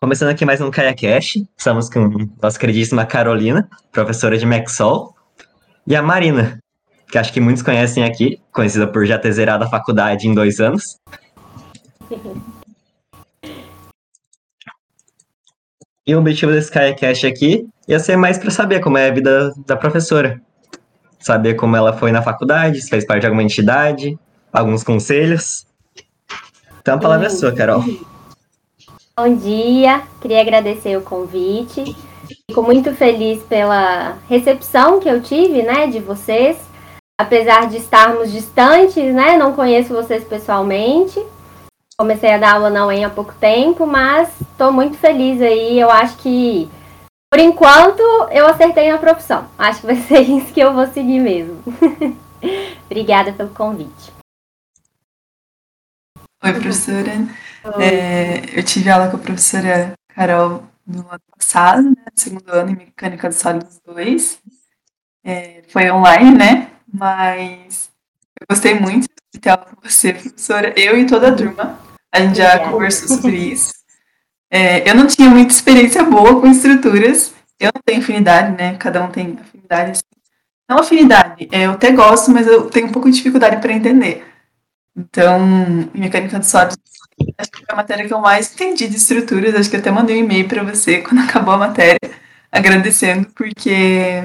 Começando aqui mais um KaiaCast, estamos com nossa queridíssima Carolina, professora de Maxol, e a Marina, que acho que muitos conhecem aqui, conhecida por já ter zerado a faculdade em dois anos. E o objetivo desse KaiaCast aqui ia ser mais para saber como é a vida da professora. Saber como ela foi na faculdade, se fez parte de alguma entidade, alguns conselhos. Então a palavra é sua, Carol. Bom dia, queria agradecer o convite. Fico muito feliz pela recepção que eu tive, né, de vocês. Apesar de estarmos distantes, né, não conheço vocês pessoalmente. Comecei a dar aula na UEM há pouco tempo, mas estou muito feliz aí. Eu acho que, por enquanto, eu acertei na profissão. Acho que vai ser isso que eu vou seguir mesmo. Obrigada pelo convite. Oi, professora. É, eu tive aula com a professora Carol no ano passado, né, segundo ano em Mecânica dos Sólidos 2. É, foi online, né? Mas eu gostei muito de ter aula com você, professora. Eu e toda a turma. A gente já Obrigada. conversou sobre isso. É, eu não tinha muita experiência boa com estruturas. Eu não tenho afinidade, né? Cada um tem afinidade. Assim. Não afinidade, é, eu até gosto, mas eu tenho um pouco de dificuldade para entender. Então, em mecânica dos sólidos, acho que foi a matéria que eu mais entendi de estruturas. Acho que até mandei um e-mail para você quando acabou a matéria, agradecendo, porque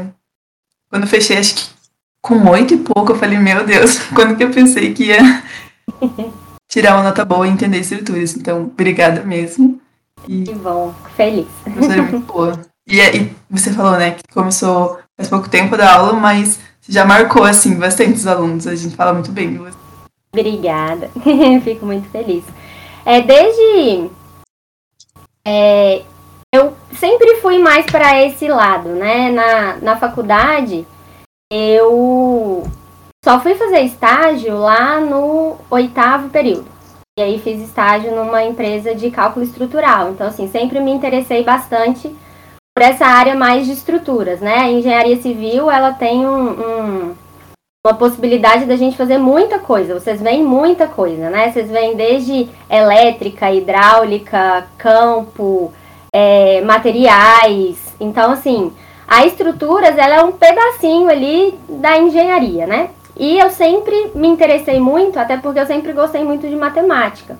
quando fechei, acho que com oito e pouco, eu falei, meu Deus, quando que eu pensei que ia tirar uma nota boa e entender estruturas. Então, obrigada mesmo. E que bom, feliz. Você é muito boa. E, e você falou, né, que começou faz pouco tempo da aula, mas já marcou, assim, bastante os alunos. A gente fala muito bem de você. Obrigada, fico muito feliz. É, desde. É, eu sempre fui mais para esse lado, né? Na, na faculdade, eu só fui fazer estágio lá no oitavo período. E aí fiz estágio numa empresa de cálculo estrutural. Então, assim, sempre me interessei bastante por essa área mais de estruturas, né? A engenharia civil, ela tem um, um uma possibilidade da gente fazer muita coisa. Vocês veem muita coisa, né? Vocês veem desde elétrica, hidráulica, campo, é, materiais. Então, assim, a estruturas ela é um pedacinho ali da engenharia, né? E eu sempre me interessei muito, até porque eu sempre gostei muito de matemática.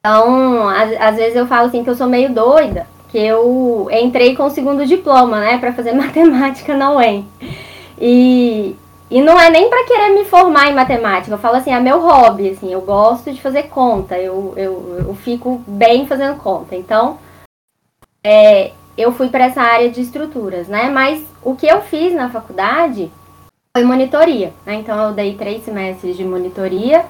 Então, às, vezes eu falo assim que eu sou meio doida, que eu entrei com o segundo diploma, né, para fazer matemática na UEM. E, e não é nem para querer me formar em matemática, eu falo assim, é meu hobby, assim, eu gosto de fazer conta, eu, eu, eu fico bem fazendo conta. Então, é, eu fui para essa área de estruturas, né? Mas o que eu fiz na faculdade foi monitoria, né? Então, eu dei três semestres de monitoria.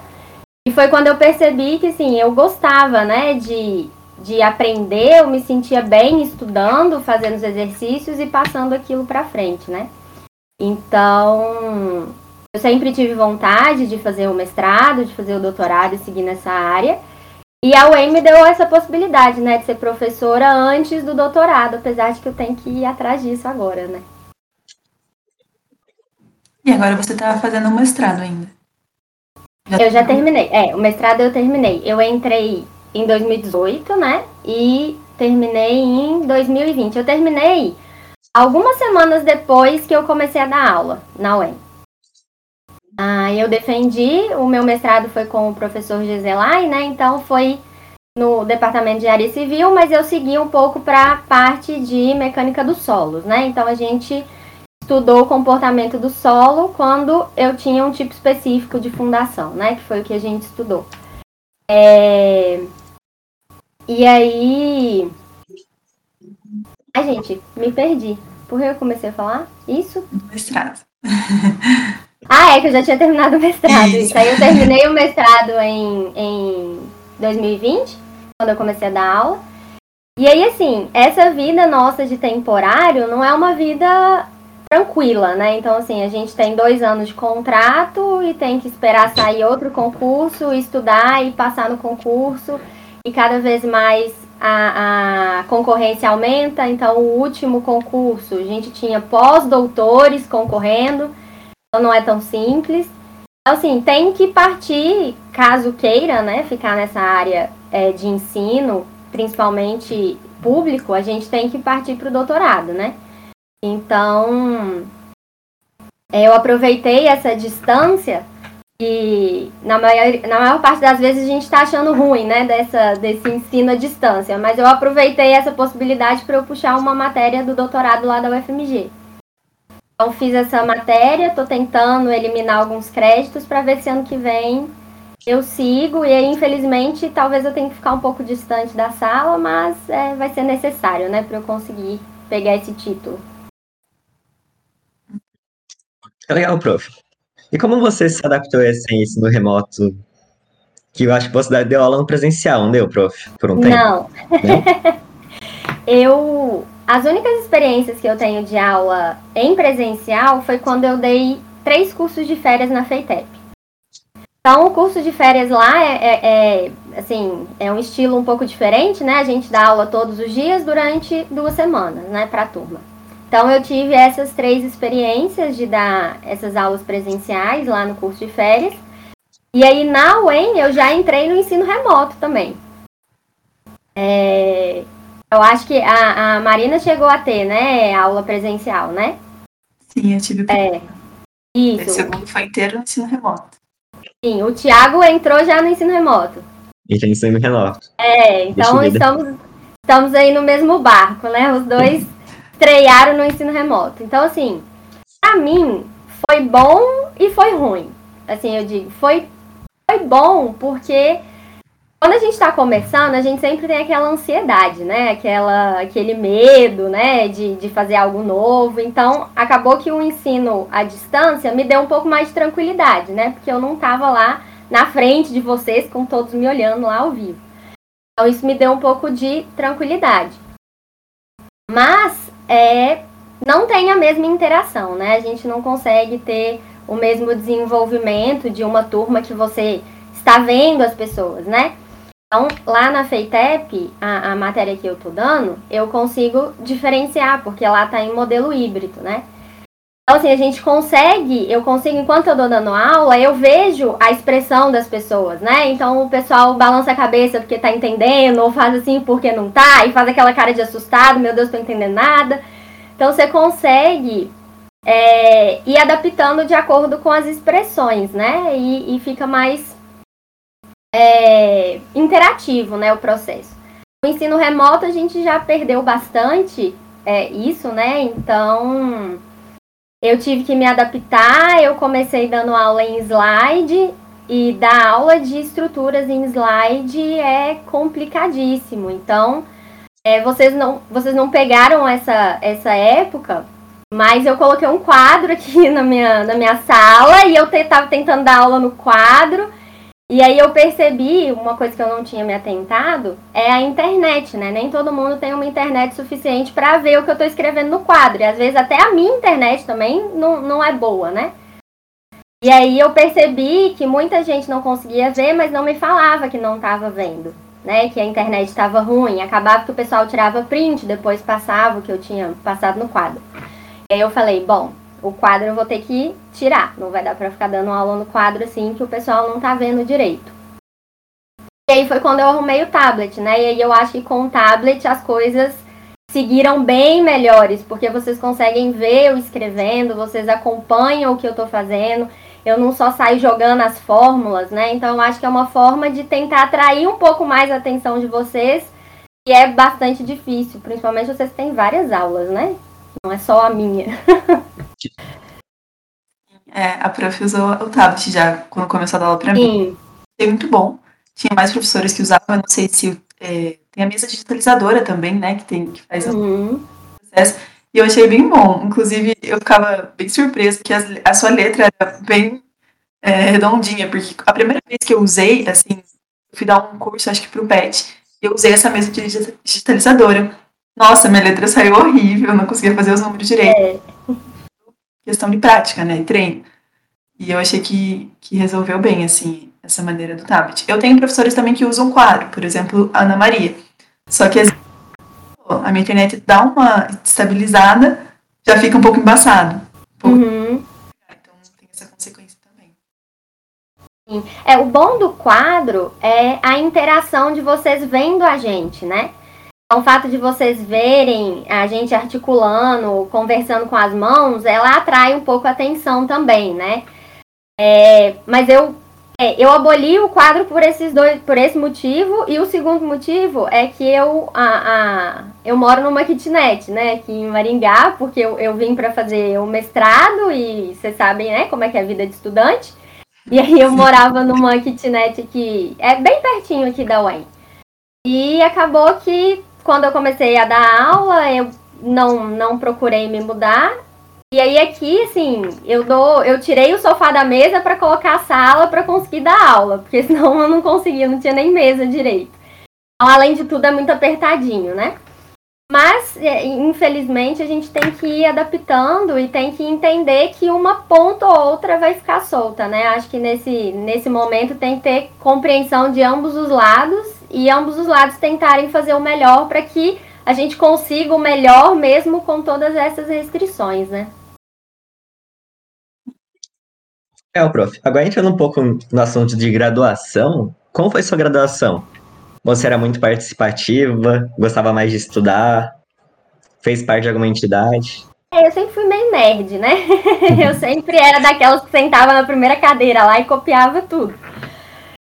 E foi quando eu percebi que, assim, eu gostava, né, de, de aprender, eu me sentia bem estudando, fazendo os exercícios e passando aquilo para frente, né? Então, eu sempre tive vontade de fazer o mestrado, de fazer o doutorado e seguir nessa área. E a UEM me deu essa possibilidade, né, de ser professora antes do doutorado, apesar de que eu tenho que ir atrás disso agora, né? E agora você está fazendo o mestrado ainda? Já eu já terminei. É, o mestrado eu terminei. Eu entrei em 2018, né? E terminei em 2020. Eu terminei algumas semanas depois que eu comecei a dar aula na UEM. Ah, eu defendi, o meu mestrado foi com o professor Giselai, né? Então foi no departamento de área civil, mas eu segui um pouco para a parte de mecânica dos solos, né? Então a gente estudou o comportamento do solo quando eu tinha um tipo específico de fundação, né? Que foi o que a gente estudou. É... E aí, Ai, gente, me perdi. Por que eu comecei a falar isso? Mestrado. ah, é que eu já tinha terminado o mestrado. Isso. isso. Aí eu terminei o mestrado em, em 2020, quando eu comecei a dar aula. E aí, assim, essa vida nossa de temporário não é uma vida tranquila, né? Então, assim, a gente tem dois anos de contrato e tem que esperar sair outro concurso, estudar e passar no concurso. E cada vez mais a, a concorrência aumenta, então o último concurso a gente tinha pós-doutores concorrendo, então não é tão simples. Então, assim, tem que partir, caso queira, né, ficar nessa área é, de ensino, principalmente público, a gente tem que partir para o doutorado, né? Então, eu aproveitei essa distância e na maior, na maior parte das vezes a gente está achando ruim, né, dessa, desse ensino à distância, mas eu aproveitei essa possibilidade para eu puxar uma matéria do doutorado lá da UFMG. Então fiz essa matéria, estou tentando eliminar alguns créditos para ver se ano que vem eu sigo e aí infelizmente talvez eu tenha que ficar um pouco distante da sala, mas é, vai ser necessário, né, para eu conseguir pegar esse título. Legal, prof. E como você se adaptou a esse ensino remoto? Que eu acho que você deu aula no presencial, não deu, prof? Por um tempo? Não. não? eu. As únicas experiências que eu tenho de aula em presencial foi quando eu dei três cursos de férias na FEITEP. Então, o curso de férias lá é, é, é, assim, é um estilo um pouco diferente, né? A gente dá aula todos os dias durante duas semanas, né, para a turma. Então eu tive essas três experiências de dar essas aulas presenciais lá no curso de férias. E aí na UEM eu já entrei no ensino remoto também. É, eu acho que a, a, Marina chegou a ter, né, aula presencial, né? Sim, eu tive. É. Isso. O segundo foi inteiro no ensino remoto. Sim, o Thiago entrou já no ensino remoto. Entrou no ensino remoto. É, então estamos, estamos aí no mesmo barco, né? Os dois estrearam no ensino remoto. Então, assim, pra mim, foi bom e foi ruim. Assim, eu digo, foi, foi bom porque quando a gente está começando, a gente sempre tem aquela ansiedade, né? Aquela, aquele medo, né? De, de fazer algo novo. Então, acabou que o ensino à distância me deu um pouco mais de tranquilidade, né? Porque eu não estava lá na frente de vocês, com todos me olhando lá ao vivo. Então, isso me deu um pouco de tranquilidade. Mas, é, não tem a mesma interação, né? A gente não consegue ter o mesmo desenvolvimento de uma turma que você está vendo as pessoas, né? Então, lá na FEITEP, a, a matéria que eu tô dando, eu consigo diferenciar, porque lá tá em modelo híbrido, né? Então, assim, a gente consegue, eu consigo, enquanto eu tô dando aula, eu vejo a expressão das pessoas, né? Então, o pessoal balança a cabeça porque tá entendendo, ou faz assim porque não tá, e faz aquela cara de assustado, meu Deus, tô entendendo nada. Então, você consegue é, ir adaptando de acordo com as expressões, né? E, e fica mais é, interativo, né, o processo. No ensino remoto, a gente já perdeu bastante é, isso, né? Então eu tive que me adaptar, eu comecei dando aula em slide e dar aula de estruturas em slide é complicadíssimo. Então, é, vocês, não, vocês não pegaram essa, essa época, mas eu coloquei um quadro aqui na minha, na minha sala e eu estava tentando dar aula no quadro. E aí eu percebi, uma coisa que eu não tinha me atentado, é a internet, né? Nem todo mundo tem uma internet suficiente para ver o que eu estou escrevendo no quadro. E às vezes até a minha internet também não, não é boa, né? E aí eu percebi que muita gente não conseguia ver, mas não me falava que não estava vendo, né? Que a internet estava ruim. Acabava que o pessoal tirava print, depois passava o que eu tinha passado no quadro. E aí eu falei, bom, o quadro eu vou ter que tirar. Não vai dar para ficar dando aula no quadro assim que o pessoal não tá vendo direito. E aí foi quando eu arrumei o tablet, né? E aí eu acho que com o tablet as coisas seguiram bem melhores, porque vocês conseguem ver eu escrevendo, vocês acompanham o que eu tô fazendo. Eu não só saio jogando as fórmulas, né? Então eu acho que é uma forma de tentar atrair um pouco mais a atenção de vocês, e é bastante difícil, principalmente vocês têm várias aulas, né? Não é só a minha. É, a prof usou o tablet já quando começou a dar aula pra mim. Foi muito bom. Tinha mais professores que usavam, eu não sei se é, tem a mesa digitalizadora também, né? Que, tem, que faz uhum. o processo. E eu achei bem bom. Inclusive, eu ficava bem surpresa que a sua letra era bem é, redondinha, porque a primeira vez que eu usei, assim, eu fui dar um curso, acho que pro PET, eu usei essa mesa digitalizadora. Nossa, minha letra saiu horrível, não conseguia fazer os números direito. É. Questão de prática, né? Treino. E eu achei que, que resolveu bem, assim, essa maneira do tablet. Eu tenho professores também que usam quadro, por exemplo, a Ana Maria. Só que a minha internet dá uma estabilizada, já fica um pouco embaçado. Um pouco... Uhum. Então tem essa consequência também. É, o bom do quadro é a interação de vocês vendo a gente, né? Então, o fato de vocês verem a gente articulando, conversando com as mãos, ela atrai um pouco a atenção também, né? É, mas eu, é, eu aboli o quadro por esses dois, por esse motivo, e o segundo motivo é que eu, a, a eu moro numa kitnet, né, aqui em Maringá, porque eu, eu vim para fazer o mestrado, e vocês sabem, né, como é que é a vida de estudante. E aí eu morava numa kitnet que é bem pertinho aqui da UEM. E acabou que quando eu comecei a dar aula, eu não, não procurei me mudar. E aí aqui, assim, eu dou, eu tirei o sofá da mesa para colocar a sala para conseguir dar aula, porque senão eu não conseguia, não tinha nem mesa direito. Então, além de tudo, é muito apertadinho, né? Mas, é, infelizmente, a gente tem que ir adaptando e tem que entender que uma ponta ou outra vai ficar solta, né? Acho que nesse, nesse momento tem que ter compreensão de ambos os lados e ambos os lados tentarem fazer o melhor para que a gente consiga o melhor mesmo com todas essas restrições, né? É, o prof. Agora entrando um pouco no assunto de graduação, como foi sua graduação? Você era muito participativa, gostava mais de estudar, fez parte de alguma entidade? É, eu sempre fui meio nerd, né? eu sempre era daquelas que sentava na primeira cadeira lá e copiava tudo.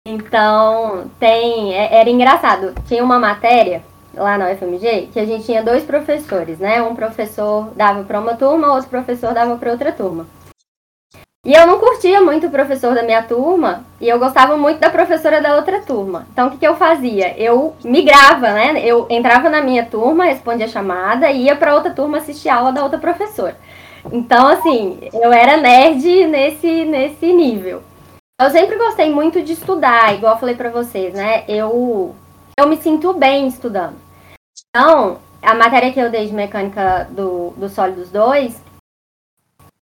Então, tem. É, era engraçado. Tinha uma matéria lá na UFMG que a gente tinha dois professores, né? Um professor dava para uma turma, outro professor dava para outra turma. E eu não curtia muito o professor da minha turma e eu gostava muito da professora da outra turma. Então o que, que eu fazia? Eu migrava, né? Eu entrava na minha turma, respondia a chamada e ia para outra turma assistir a aula da outra professora. Então, assim, eu era nerd nesse, nesse nível. Eu sempre gostei muito de estudar, igual eu falei para vocês, né? Eu, eu me sinto bem estudando. Então, a matéria que eu dei de mecânica do, do sólidos 2,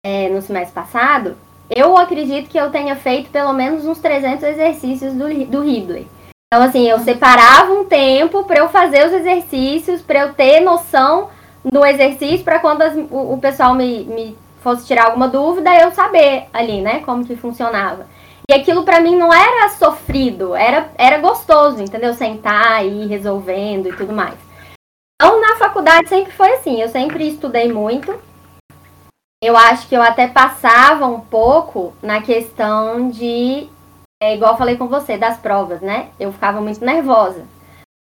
é, no semestre passado, eu acredito que eu tenha feito pelo menos uns 300 exercícios do, do Ridley. Então, assim, eu separava um tempo para eu fazer os exercícios, para eu ter noção do exercício, para quando as, o, o, pessoal me, me fosse tirar alguma dúvida, eu saber ali, né, como que funcionava. E aquilo para mim não era sofrido, era, era gostoso, entendeu? Sentar e resolvendo e tudo mais. Então, na faculdade sempre foi assim, eu sempre estudei muito, eu acho que eu até passava um pouco na questão de, é, igual eu falei com você, das provas, né? Eu ficava muito nervosa.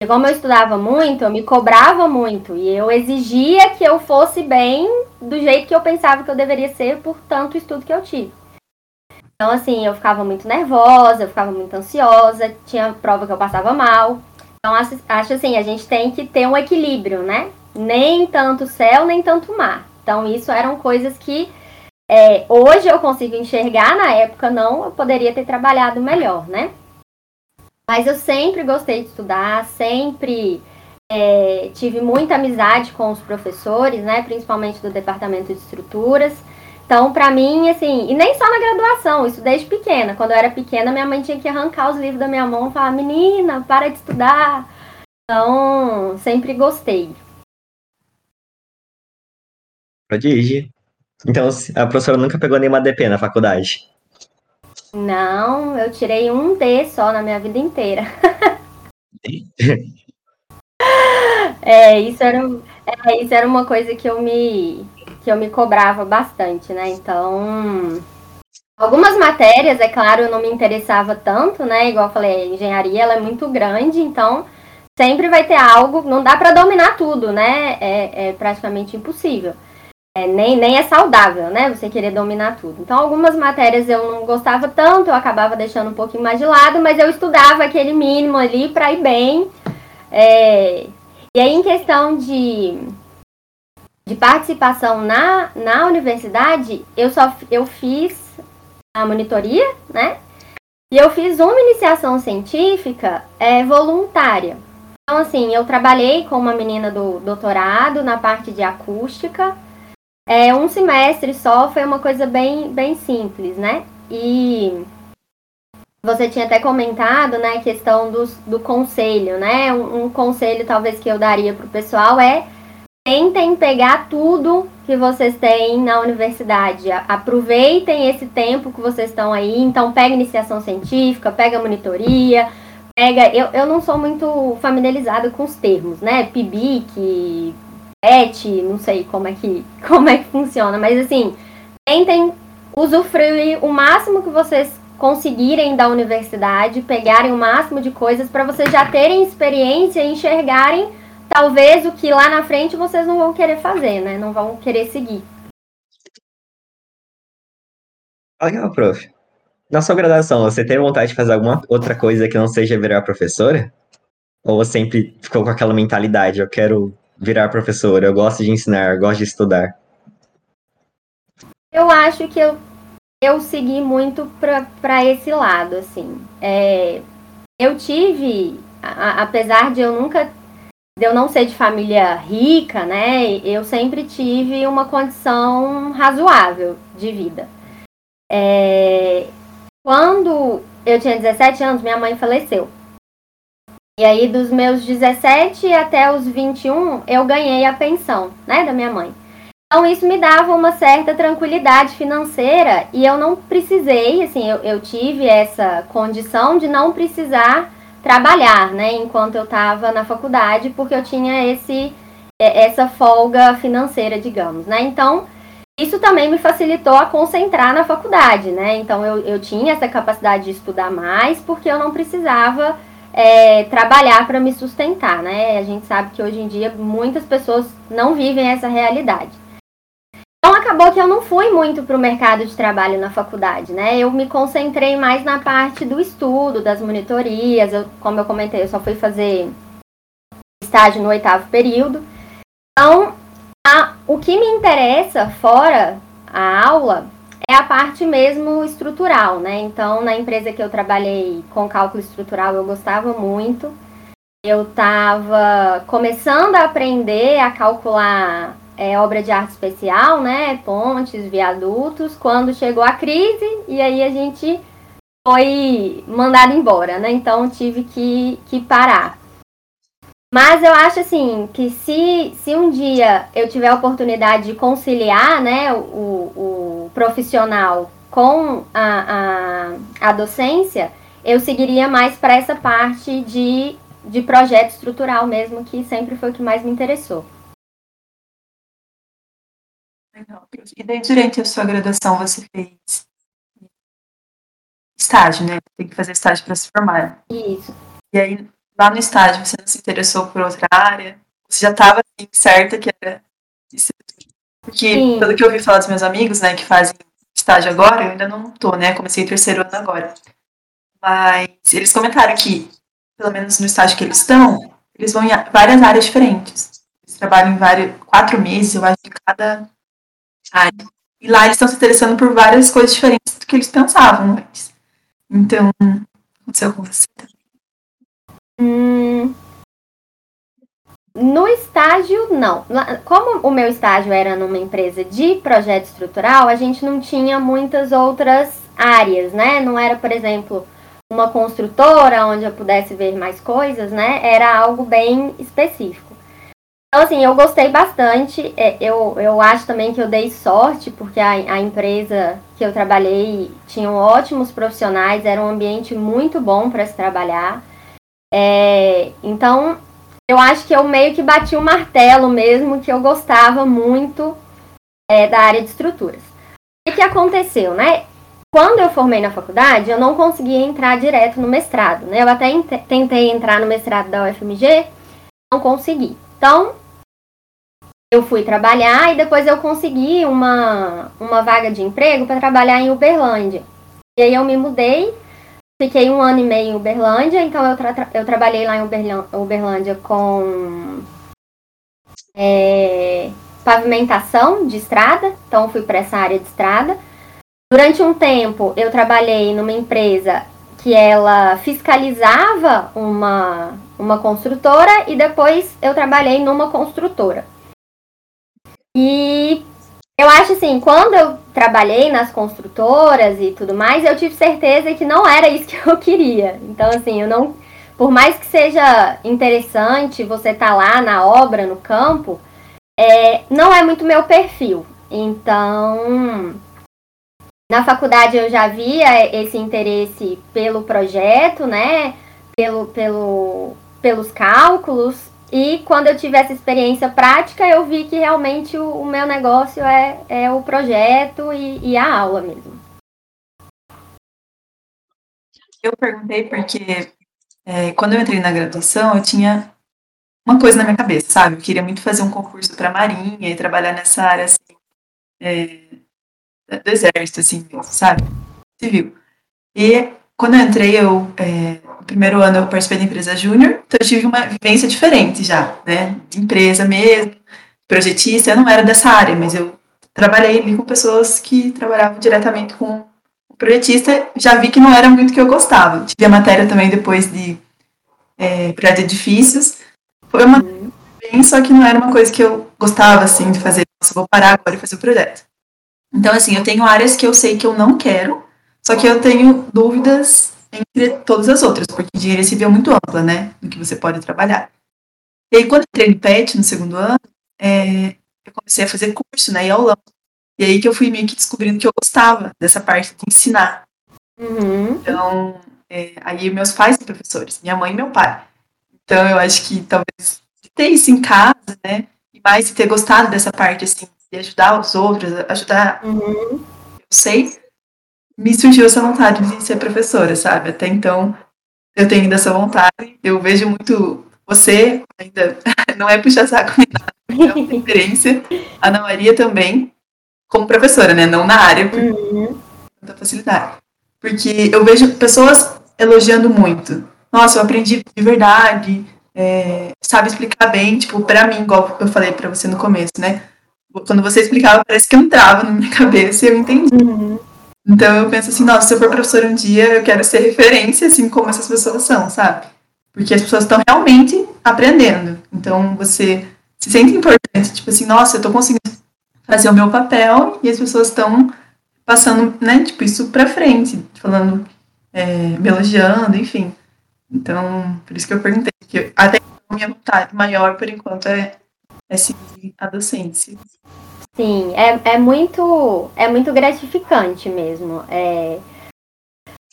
E como eu estudava muito, eu me cobrava muito. E eu exigia que eu fosse bem do jeito que eu pensava que eu deveria ser por tanto estudo que eu tive. Então, assim, eu ficava muito nervosa, eu ficava muito ansiosa, tinha prova que eu passava mal. Então, acho, acho assim, a gente tem que ter um equilíbrio, né? Nem tanto céu, nem tanto mar. Então, isso eram coisas que é, hoje eu consigo enxergar, na época não, eu poderia ter trabalhado melhor, né? Mas eu sempre gostei de estudar, sempre é, tive muita amizade com os professores, né? Principalmente do departamento de estruturas. Então, para mim, assim, e nem só na graduação, isso desde pequena. Quando eu era pequena, minha mãe tinha que arrancar os livros da minha mão e falar: menina, para de estudar. Então, sempre gostei. Pode Então, a professora nunca pegou nenhuma DP na faculdade? Não, eu tirei um D só na minha vida inteira. é, isso era, é, isso era uma coisa que eu me que eu me cobrava bastante, né? Então, algumas matérias, é claro, eu não me interessava tanto, né? Igual eu falei, a engenharia ela é muito grande, então sempre vai ter algo, não dá para dominar tudo, né? É, é praticamente impossível. É, nem, nem é saudável, né? Você querer dominar tudo. Então, algumas matérias eu não gostava tanto, eu acabava deixando um pouquinho mais de lado, mas eu estudava aquele mínimo ali para ir bem. É... E aí, em questão de, de participação na, na universidade, eu só eu fiz a monitoria, né? E eu fiz uma iniciação científica é, voluntária. Então, assim, eu trabalhei com uma menina do doutorado na parte de acústica é, um semestre só foi uma coisa bem, bem simples, né? E você tinha até comentado, né, a questão do, do conselho, né? Um, um conselho talvez que eu daria para o pessoal é tentem pegar tudo que vocês têm na universidade. Aproveitem esse tempo que vocês estão aí. Então, pega iniciação científica, pega monitoria, pega. Eu, eu não sou muito familiarizada com os termos, né? PIBIC, PET, não sei como é que, como é que funciona, mas assim, tentem usufruir o máximo que vocês conseguirem da universidade, pegarem o máximo de coisas para vocês já terem experiência e enxergarem talvez o que lá na frente vocês não vão querer fazer, né? Não vão querer seguir. Legal, prof. Na sua graduação, você teve vontade de fazer alguma outra coisa que não seja virar professora? Ou você sempre ficou com aquela mentalidade, eu quero virar professora, eu gosto de ensinar, eu gosto de estudar? Eu acho que eu, eu segui muito para esse lado, assim. É, eu tive, a, apesar de eu nunca de eu não ser de família rica, né, eu sempre tive uma condição razoável de vida. É, quando eu tinha 17 anos, minha mãe faleceu. E aí, dos meus 17 até os 21, eu ganhei a pensão, né, da minha mãe. Então, isso me dava uma certa tranquilidade financeira e eu não precisei, assim, eu, eu tive essa condição de não precisar trabalhar, né, enquanto eu estava na faculdade, porque eu tinha esse é, essa folga financeira, digamos, né? Então, isso também me facilitou a concentrar na faculdade, né? Então, eu, eu tinha essa capacidade de estudar mais, porque eu não precisava é, trabalhar para me sustentar, né? A gente sabe que hoje em dia muitas pessoas não vivem essa realidade. Então acabou que eu não fui muito para o mercado de trabalho na faculdade, né? Eu me concentrei mais na parte do estudo, das monitorias. Eu, como eu comentei, eu só fui fazer estágio no oitavo período. Então, a, o que me interessa fora a aula é a parte mesmo estrutural, né? Então, na empresa que eu trabalhei com cálculo estrutural, eu gostava muito. Eu estava começando a aprender a calcular é, obra de arte especial, né? Pontes, viadutos, quando chegou a crise e aí a gente foi mandado embora, né? Então tive que, que parar. Mas eu acho assim que se, se um dia eu tiver a oportunidade de conciliar né, o, o profissional com a, a, a docência, eu seguiria mais para essa parte de, de projeto estrutural mesmo, que sempre foi o que mais me interessou. Legal. E daí, durante a sua graduação, você fez estágio, né? Tem que fazer estágio para se formar. Isso. E aí, lá no estágio, você não se interessou por outra área? Você já estava assim, certa que era isso? Porque, Sim. pelo que eu ouvi falar dos meus amigos, né, que fazem estágio agora, eu ainda não tô, né? Comecei terceiro ano agora. Mas eles comentaram que, pelo menos no estágio que eles estão, eles vão em várias áreas diferentes. Eles trabalham em vários, quatro meses, eu acho, em cada área. E lá eles estão se interessando por várias coisas diferentes do que eles pensavam antes. Então, aconteceu com você também? Hum, no estágio, não. Como o meu estágio era numa empresa de projeto estrutural, a gente não tinha muitas outras áreas, né? Não era, por exemplo, uma construtora onde eu pudesse ver mais coisas, né? Era algo bem específico. Então, assim, eu gostei bastante. É, eu, eu acho também que eu dei sorte, porque a, a empresa que eu trabalhei tinha ótimos profissionais, era um ambiente muito bom para se trabalhar. É, então, eu acho que eu meio que bati o martelo mesmo, que eu gostava muito é, da área de estruturas. O que aconteceu, né? Quando eu formei na faculdade, eu não conseguia entrar direto no mestrado, né? Eu até tentei entrar no mestrado da UFMG, não consegui. Então, eu fui trabalhar e depois eu consegui uma, uma vaga de emprego para trabalhar em Uberlândia. E aí eu me mudei, fiquei um ano e meio em Uberlândia, então eu, tra eu trabalhei lá em Uberlândia com é, pavimentação de estrada, então fui para essa área de estrada. Durante um tempo eu trabalhei numa empresa que ela fiscalizava uma, uma construtora e depois eu trabalhei numa construtora. E eu acho assim, quando eu trabalhei nas construtoras e tudo mais, eu tive certeza que não era isso que eu queria. Então, assim, eu não. Por mais que seja interessante você estar tá lá na obra, no campo, é, não é muito meu perfil. Então, na faculdade eu já via esse interesse pelo projeto, né? Pelo, pelo, pelos cálculos. E quando eu tive essa experiência prática, eu vi que realmente o, o meu negócio é, é o projeto e, e a aula mesmo. Eu perguntei porque é, quando eu entrei na graduação, eu tinha uma coisa na minha cabeça, sabe? Eu queria muito fazer um concurso para a Marinha e trabalhar nessa área assim, é, do exército, assim, sabe? Civil. E quando eu entrei, eu, é, no primeiro ano eu participei da empresa júnior, então eu tive uma vivência diferente já, né? De empresa mesmo, projetista, eu não era dessa área, mas eu trabalhei ali com pessoas que trabalhavam diretamente com o projetista, já vi que não era muito o que eu gostava. Tive a matéria também depois de é, de edifícios, foi uma bem, só que não era uma coisa que eu gostava, assim, de fazer, nossa, vou parar agora e fazer o projeto. Então, assim, eu tenho áreas que eu sei que eu não quero, só que eu tenho dúvidas entre todas as outras, porque engenharia civil é muito ampla, né, no que você pode trabalhar. E aí, quando entrei no PET, no segundo ano, é, eu comecei a fazer curso, né, e aulão. E aí que eu fui meio que descobrindo que eu gostava dessa parte de ensinar. Uhum. Então, é, aí meus pais são professores, minha mãe e meu pai. Então, eu acho que talvez ter isso em casa, né, e mais ter gostado dessa parte, assim, de ajudar os outros, ajudar, Uhum. eu sei, me surgiu essa vontade de ser professora, sabe? Até então, eu tenho ainda essa vontade. Eu vejo muito você, ainda não é puxar saco nem nada, é uma referência. A Ana Maria também, como professora, né? Não na área, por Uhum. tanta facilidade. Porque eu vejo pessoas elogiando muito. Nossa, eu aprendi de verdade, é, sabe explicar bem, tipo, pra mim, igual eu falei pra você no começo, né? Quando você explicava, parece que entrava na minha cabeça e eu entendi. Uhum. Então eu penso assim, nossa, se eu for professora um dia, eu quero ser referência, assim como essas pessoas são, sabe? Porque as pessoas estão realmente aprendendo. Então você se sente importante, tipo assim, nossa, eu tô conseguindo fazer o meu papel e as pessoas estão passando, né, tipo, isso pra frente, falando, é, me elogiando, enfim. Então, por isso que eu perguntei, que até então, a minha vontade maior, por enquanto, é, é seguir a docência. Sim, é, é muito é muito gratificante mesmo. É,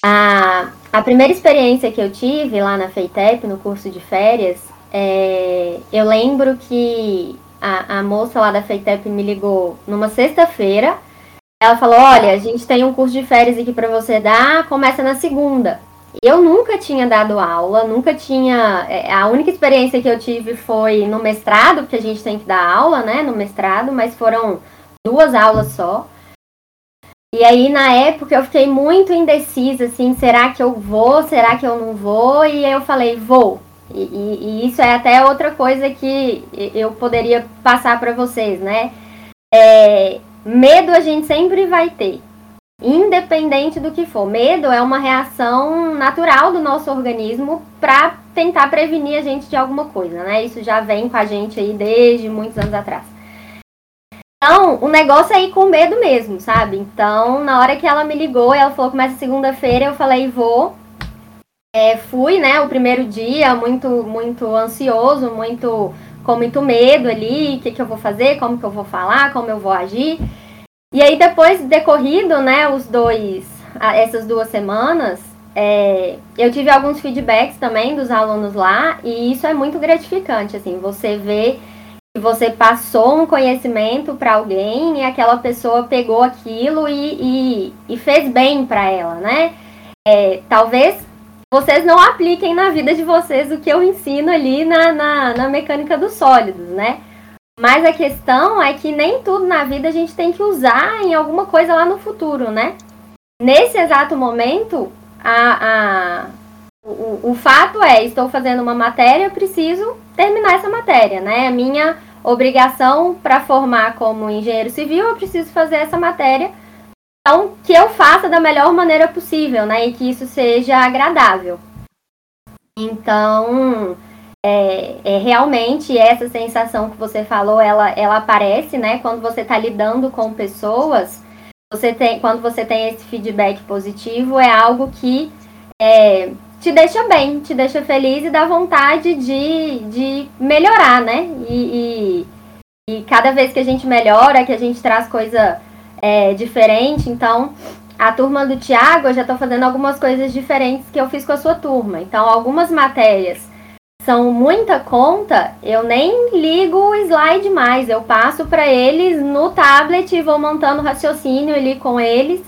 a, a primeira experiência que eu tive lá na FEITEP, no curso de férias, é, eu lembro que a, a moça lá da FEITEP me ligou numa sexta-feira. Ela falou: Olha, a gente tem um curso de férias aqui para você dar, começa na segunda. Eu nunca tinha dado aula, nunca tinha. é, A única experiência que eu tive foi no mestrado, porque a gente tem que dar aula, né, no mestrado, mas foram duas aulas só. E aí, na época, eu fiquei muito indecisa, assim, será que eu vou, será que eu não vou? E eu falei, vou. E, e- e isso é até outra coisa que eu poderia passar para vocês, né? É, medo a gente sempre vai ter. Independente do que for. Medo é uma reação natural do nosso organismo para tentar prevenir a gente de alguma coisa, né? Isso já vem com a gente aí desde muitos anos atrás. Então, o negócio é ir com medo mesmo, sabe? Então, na hora que ela me ligou, ela falou começa segunda-feira, eu falei vou. É, fui, né? O primeiro dia muito, muito ansioso, muito com muito medo ali, o que, que eu vou fazer, como que eu vou falar, como eu vou agir. E aí depois decorrido, né, os dois, essas duas semanas, é, eu tive alguns feedbacks também dos alunos lá e isso é muito gratificante, assim, você vê que você passou um conhecimento para alguém e aquela pessoa pegou aquilo e, e, e fez bem para ela, né? É, talvez vocês não apliquem na vida de vocês o que eu ensino ali na, na, na mecânica dos sólidos, né? Mas a questão é que nem tudo na vida a gente tem que usar em alguma coisa lá no futuro, né? Nesse exato momento, a, a, o, o fato é, estou fazendo uma matéria, preciso terminar essa matéria, né? A minha obrigação para formar como engenheiro civil, eu preciso fazer essa matéria. Então, que eu faça da melhor maneira possível, né? E que isso seja agradável. Então, é, é, realmente essa sensação que você falou, ela, ela aparece, né? Quando você está lidando com pessoas, você tem, quando você tem esse feedback positivo, é algo que é, te deixa bem, te deixa feliz e dá vontade de, de melhorar, né? E, E cada vez que a gente melhora, que a gente traz coisa é, diferente, então a turma do Tiago, eu já estou fazendo algumas coisas diferentes que eu fiz com a sua turma. Então, algumas matérias são muita conta, eu nem ligo o slide mais, eu passo para eles no tablet e vou montando raciocínio ali com eles.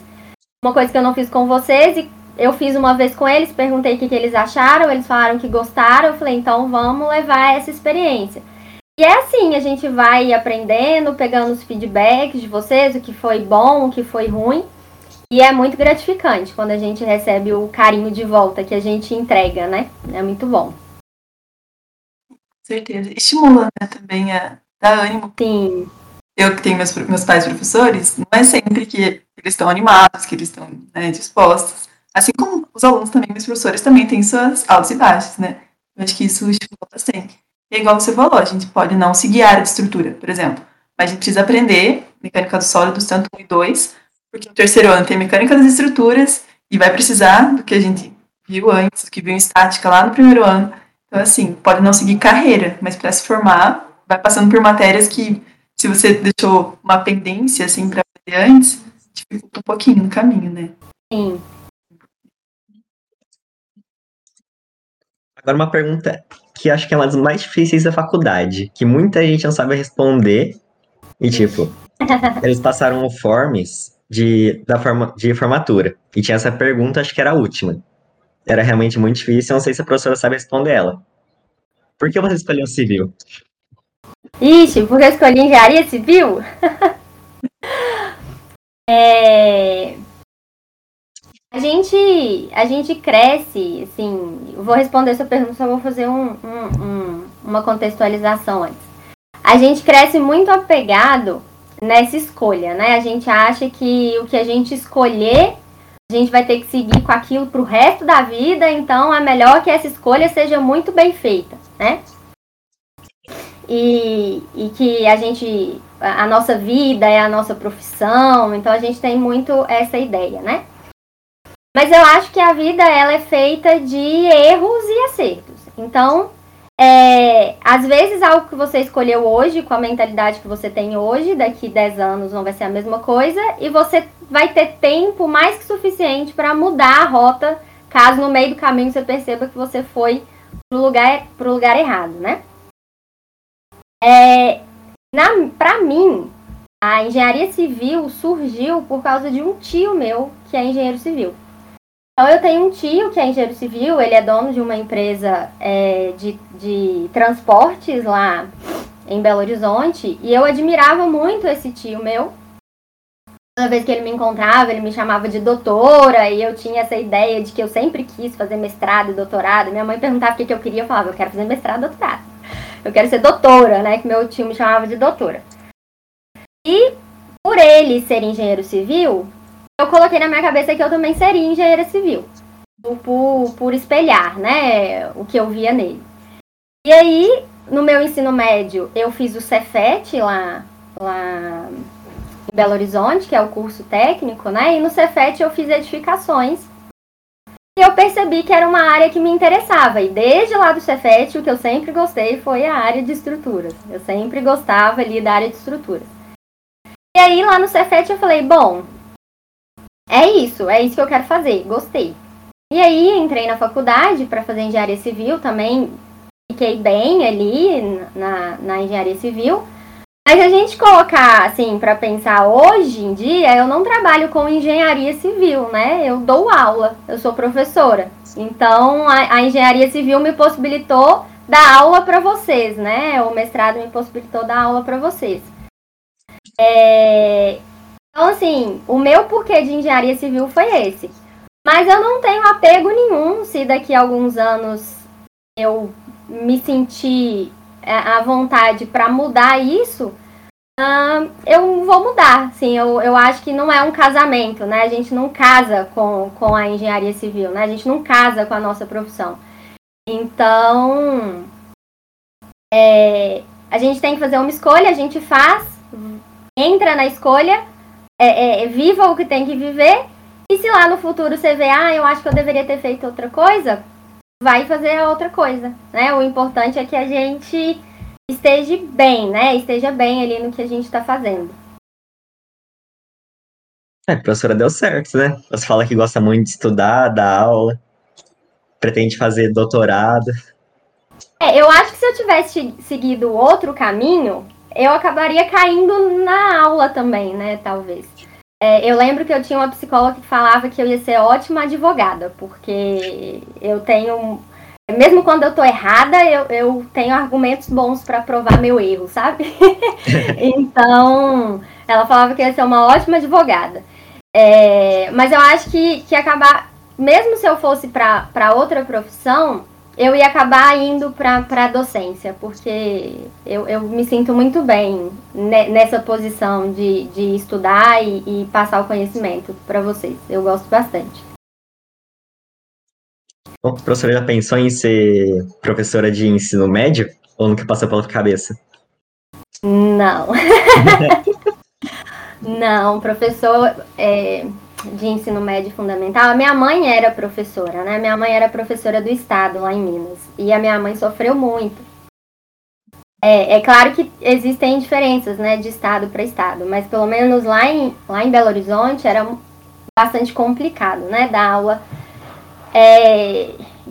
Uma coisa que eu não fiz com vocês e eu fiz uma vez com eles, perguntei o que, que eles acharam, eles falaram que gostaram, eu falei, então vamos levar essa experiência. E é assim, a gente vai aprendendo, pegando os feedbacks de vocês, o que foi bom, o que foi ruim. E é muito gratificante quando a gente recebe o carinho de volta que a gente entrega, né? É muito bom. Certeza. Estimulando né, também a dar ânimo. Sim. Eu que tenho meus, meus pais professores, não é sempre que eles estão animados, que eles estão né, dispostos. Assim como os alunos também, meus professores também têm suas altos e baixos, né? Eu acho que isso estimula bastante. E é igual você falou, a gente pode não seguir a área de estrutura, por exemplo, mas a gente precisa aprender mecânica dos sólidos, tanto 1 e 2, porque no terceiro ano tem mecânica das estruturas e vai precisar do que a gente viu antes, que viu em estática lá no primeiro ano. Então, assim, pode não seguir carreira, mas para se formar, vai passando por matérias que, se você deixou uma pendência, assim, para fazer antes, dificulta um pouquinho no caminho, né? Sim. Agora uma pergunta que acho que é uma das mais difíceis da faculdade, que muita gente não sabe responder. E tipo, eles passaram o forms de, da forma, de formatura. E tinha essa pergunta, acho que era a última. Era realmente muito difícil, não sei se a professora sabe responder ela. Por que você escolheu civil? Ixi, porque eu escolhi engenharia civil? é... A gente, a gente cresce, assim, vou responder essa pergunta, só vou fazer um, um, um, uma contextualização antes. A gente cresce muito apegado nessa escolha, né? A gente acha que o que a gente escolher, a gente vai ter que seguir com aquilo pro resto da vida, então é melhor que essa escolha seja muito bem feita, né? E, e que a gente, a nossa vida é a nossa profissão, então a gente tem muito essa ideia, né? Mas eu acho que a vida ela é feita de erros e acertos. Então, é, às vezes algo que você escolheu hoje, com a mentalidade que você tem hoje, daqui 10 anos não vai ser a mesma coisa, e você vai ter tempo mais que suficiente para mudar a rota, caso no meio do caminho você perceba que você foi pro lugar, pro lugar errado, né? É, para mim, a engenharia civil surgiu por causa de um tio meu que é engenheiro civil. Então eu tenho um tio que é engenheiro civil, ele é dono de uma empresa é, de, de transportes lá em Belo Horizonte, e eu admirava muito esse tio meu. Toda vez que ele me encontrava, ele me chamava de doutora, e eu tinha essa ideia de que eu sempre quis fazer mestrado e doutorado. Minha mãe perguntava o que, que eu queria, eu falava, eu quero fazer mestrado e doutorado. Eu quero ser doutora, né? Que meu tio me chamava de doutora. E por ele ser engenheiro civil, eu coloquei na minha cabeça que eu também seria engenheira civil. Por, por espelhar, né, o que eu via nele. E aí, no meu ensino médio, eu fiz o Cefet lá, lá em Belo Horizonte, que é o curso técnico, né? E no Cefet eu fiz edificações. E eu percebi que era uma área que me interessava. E desde lá do Cefet, o que eu sempre gostei foi a área de estruturas. Eu sempre gostava ali da área de estruturas. E aí, lá no Cefet, eu falei, bom, é isso, é isso que eu quero fazer, gostei. E aí entrei na faculdade para fazer engenharia civil também, fiquei bem ali na, na engenharia civil. Mas a gente colocar assim para pensar hoje em dia, eu não trabalho com engenharia civil, né? Eu dou aula, eu sou professora. Então a, a engenharia civil me possibilitou dar aula para vocês, né? O mestrado me possibilitou dar aula para vocês. É, então, assim, o meu porquê de engenharia civil foi esse. Mas eu não tenho apego nenhum se daqui a alguns anos eu me sentir é, à vontade para mudar isso, uh, eu vou mudar. Sim, eu, eu acho que não é um casamento, né? A gente não casa com, com a engenharia civil, né? A gente não casa com a nossa profissão. Então, é, a gente tem que fazer uma escolha, a gente faz, entra na escolha é, é, viva o que tem que viver. E se lá no futuro você vê, ah, eu acho que eu deveria ter feito outra coisa, vai fazer a outra coisa, né? O importante é que a gente esteja bem, né? Esteja bem ali no que a gente está fazendo. É, a professora deu certo, né? Você fala que gosta muito de estudar, dar aula, pretende fazer doutorado. É, eu acho que se eu tivesse seguido outro caminho, eu acabaria caindo na aula também, né? Talvez. É, eu lembro que eu tinha uma psicóloga que falava que eu ia ser ótima advogada, porque eu tenho. Mesmo quando eu tô errada, eu, eu tenho argumentos bons para provar meu erro, sabe? então, ela falava que ia ser uma ótima advogada. É, mas eu acho que, que acabar, mesmo se eu fosse para outra profissão, eu ia acabar indo para a docência, porque eu, eu me sinto muito bem nessa posição de, de estudar e, e passar o conhecimento para vocês. Eu gosto bastante. Bom, a professora já pensou em ser professora de ensino médio ou nunca passou pela cabeça? Não. Não, professor é, de ensino médio fundamental. A minha mãe era professora, né? Minha mãe era professora do estado lá em Minas. E a minha mãe sofreu muito. É, é claro que existem diferenças, né, de estado para estado, mas pelo menos lá em, lá em Belo Horizonte era bastante complicado, né, dar aula é,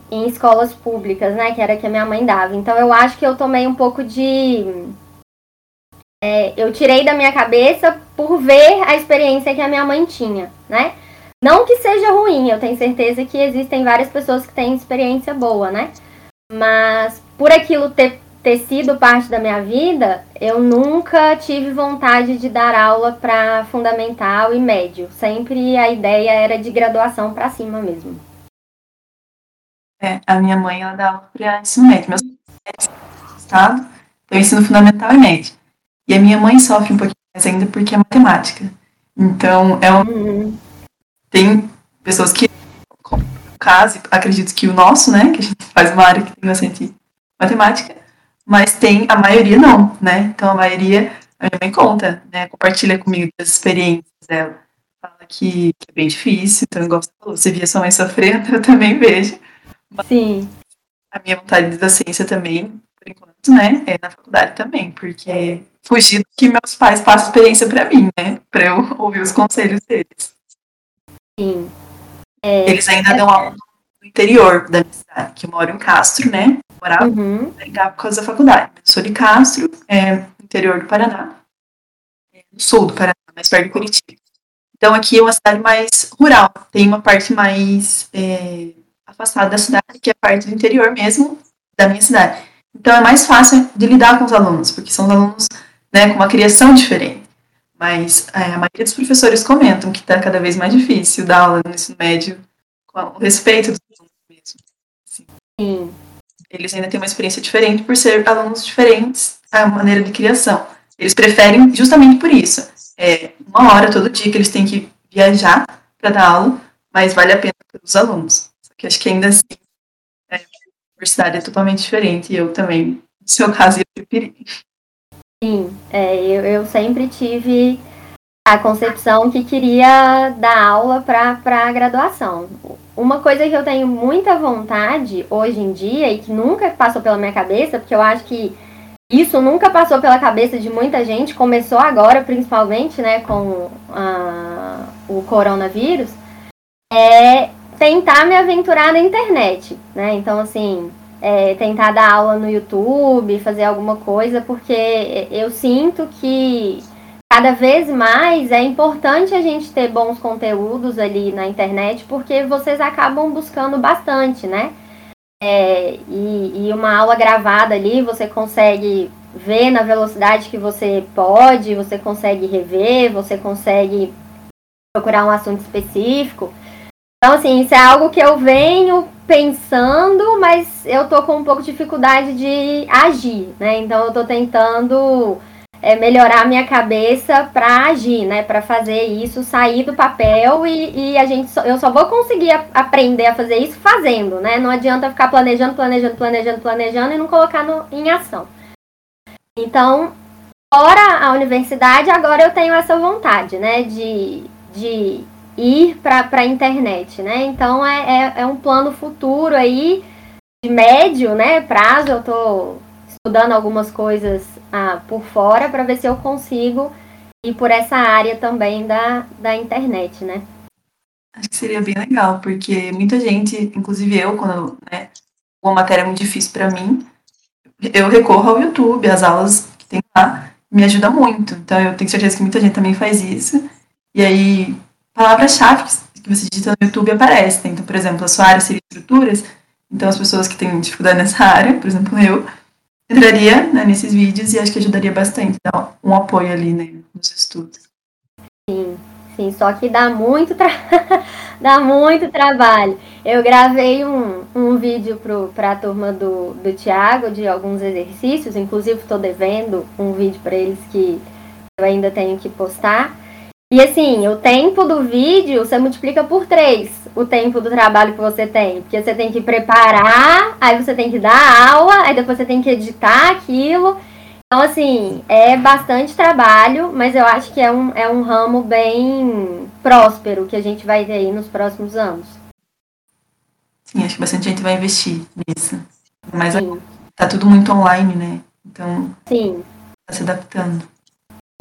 em escolas públicas, né, que era que a minha mãe dava. Então eu acho que eu tomei um pouco de é, eu tirei da minha cabeça por ver a experiência que a minha mãe tinha, né? Não que seja ruim, eu tenho certeza que existem várias pessoas que têm experiência boa, né? Mas por aquilo ter, ter sido parte da minha vida, eu nunca tive vontade de dar aula para fundamental e médio. Sempre a ideia era de graduação para cima mesmo. É, a minha mãe ela dá aula para ensino médio, meu estado, então ensino fundamental e médio. E a minha mãe sofre um pouquinho mais ainda porque é matemática. Então, é um... Uhum. tem pessoas que, no caso, acredito que o nosso, né, que a gente faz uma área que tem bastante matemática, mas tem, a maioria não, né? Então, a maioria, a minha mãe conta, né, compartilha comigo as experiências dela. Fala que, que é bem difícil, então, igual você falou, você via sua mãe sofrendo, eu também vejo. Mas Sim. A minha vontade da ciência também, por enquanto, né, é na faculdade também, porque fugir do que meus pais passam experiência para mim, né? Para eu ouvir os conselhos deles. Sim. É, Eles ainda é, dão aula no interior da minha cidade, que eu moro em Castro, né? Eu morava uhum. em por causa da faculdade. Eu sou de Castro, é, interior do Paraná, é, no sul do Paraná, mais perto de Curitiba. Então aqui é uma cidade mais rural, tem uma parte mais é, afastada da cidade, que é a parte do interior mesmo da minha cidade. Então é mais fácil de lidar com os alunos, porque são alunos né, com uma criação diferente. Mas é, a maioria dos professores comentam que está cada vez mais difícil dar aula no ensino médio com o respeito dos alunos mesmo. Assim. Sim. Eles ainda têm uma experiência diferente por ser alunos diferentes a maneira de criação. Eles preferem justamente por isso. É uma hora todo dia que eles têm que viajar para dar aula, mas vale a pena para os alunos. Só que acho que ainda assim universidade é totalmente diferente e eu também, no seu caso, eu. Sim, é, eu, eu sempre tive a concepção que queria dar aula para a graduação. Uma coisa que eu tenho muita vontade hoje em dia e que nunca passou pela minha cabeça, porque eu acho que isso nunca passou pela cabeça de muita gente, começou agora, principalmente, né, com a, o coronavírus, é tentar me aventurar na internet, né? Então, assim, é, tentar dar aula no YouTube, fazer alguma coisa, porque eu sinto que cada vez mais é importante a gente ter bons conteúdos ali na internet, porque vocês acabam buscando bastante, né? É, e, e uma aula gravada ali você consegue ver na velocidade que você pode, você consegue rever, você consegue procurar um assunto específico. Então, assim, isso é algo que eu venho pensando, mas eu tô com um pouco de dificuldade de agir, né? Então, eu tô tentando é, melhorar minha cabeça para agir, né? Para fazer isso sair do papel e, e a gente só, eu só vou conseguir a, aprender a fazer isso fazendo, né? Não adianta ficar planejando, planejando, planejando, planejando e não colocar no, em ação. Então, fora a universidade, agora eu tenho essa vontade, né? De, de ir para a internet, né? Então é, é, é, um plano futuro aí, de médio né, prazo, eu estou estudando algumas coisas ah, por fora para ver se eu consigo ir por essa área também da, da internet, né? Acho que seria bem legal, porque muita gente, inclusive eu, quando né, uma matéria é muito difícil para mim, eu recorro ao YouTube, as aulas que tem lá, me ajuda muito. Então eu tenho certeza que muita gente também faz isso. E aí, palavras-chave que você digita no YouTube aparecem. Então, por exemplo, a sua área seria estruturas, então as pessoas que têm dificuldade nessa área, por exemplo, eu, entraria né, nesses vídeos e acho que ajudaria bastante, dar um apoio ali né, nos estudos. Sim, sim, só que dá muito, tra... dá muito trabalho. Eu gravei um, um vídeo para a turma do, do Tiago de alguns exercícios, inclusive estou devendo um vídeo para eles que eu ainda tenho que postar. E assim, o tempo do vídeo você multiplica por três o tempo do trabalho que você tem. Porque você tem que preparar, aí você tem que dar aula, aí depois você tem que editar aquilo. Então, assim, é bastante trabalho, mas eu acho que é um, é um ramo bem próspero que a gente vai ter aí nos próximos anos. Sim, acho que bastante gente vai investir nisso. Mas Sim. tá tudo muito online, né? Então. Sim. Tá se adaptando.